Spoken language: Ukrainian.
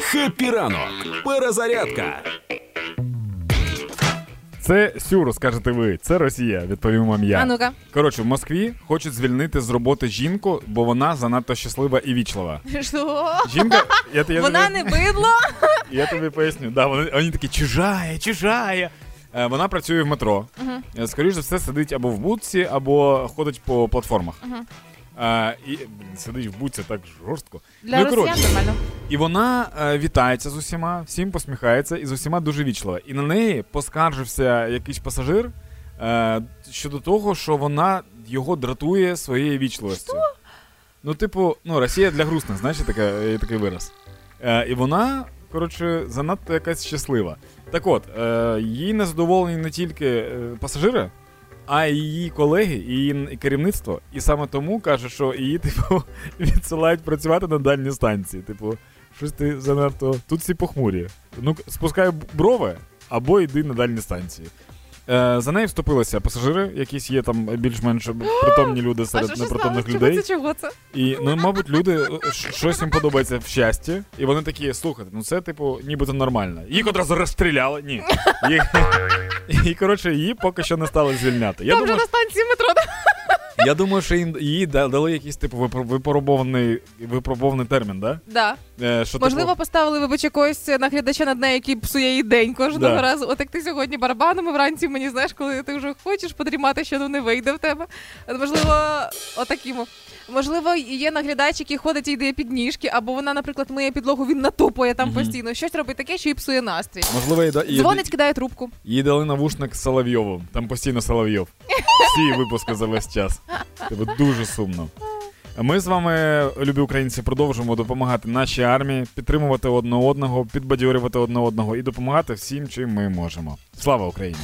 Хеппі ранок. Перезарядка. Це сюр, скажете ви. Це Росія, відповім вам я. А ну-ка. Коротше, в Москві хочуть звільнити з роботи жінку, бо вона занадто щаслива і вічлива. Що? Жінка, я, я, Вона тобі, не бидло. я тобі поясню. Да, вони, вони такі чужая, чужая. Е, Вона працює в метро. Е, Скоріше за все, сидить або в будці, або ходить по платформах. Е, і блін, сидить в будці так жорстко. Для Ну, росіян коротше, нормально. І вона е, вітається з усіма, всім посміхається і з усіма дуже вічлива. І на неї поскаржився якийсь пасажир е, щодо того, що вона його дратує своєю вічливостю. Ну, типу, ну, Росія для грустних, знаєш, є така, є такий вираз. Е, і вона, коротше, занадто якась щаслива. Так от, е, її незадоволені не тільки е, пасажири, а її колеги, і її керівництво. І саме тому каже, що її, типу, відсилають працювати на дальній станції. Типу, щось ти занадто. Тут всі похмурі. Ну, спускай брови або йди на дальні станції. Е, за нею вступилися пасажири, якісь є там більш-менш притомні люди серед непритомних людей. Чого це? Чого це? І, ну, мабуть, люди е, щось їм подобається в щасті, і вони такі, слухайте, ну це, типу, нібито нормально. Їх одразу розстріляли. Ні. Їх... І, коротше, її поки що не стали звільняти. Я Там вже на станції метро. Я думаю, що їй дали якийсь типу випро- випробований, випробований термін, да? Да. Е, що, Можливо, типу, поставили, вибач, якогось наглядача над нею, який псує її день кожного Да. разу. От як ти сьогодні барабаном вранці мені знаєш, коли ти вже хочеш подрімати, що ну не вийде в тебе. Можливо, отаким. Можливо, є наглядач, який ходить і йде під ніжки, або вона, наприклад, миє підлогу, він натупує там постійно. Щось робить таке, що їй псує настрій. можливо, їй, да- їй, Дзвонить, кидає трубку. їй дали навушник з Соловйовим. Там постійно Соловйов. Всі випуски за весь час. Типу, дуже сумно. А Ми з вами, любі українці, продовжуємо допомагати нашій армії, підтримувати одне одного, підбадьорювати одне одного і допомагати всім, чим ми можемо. Слава Україні!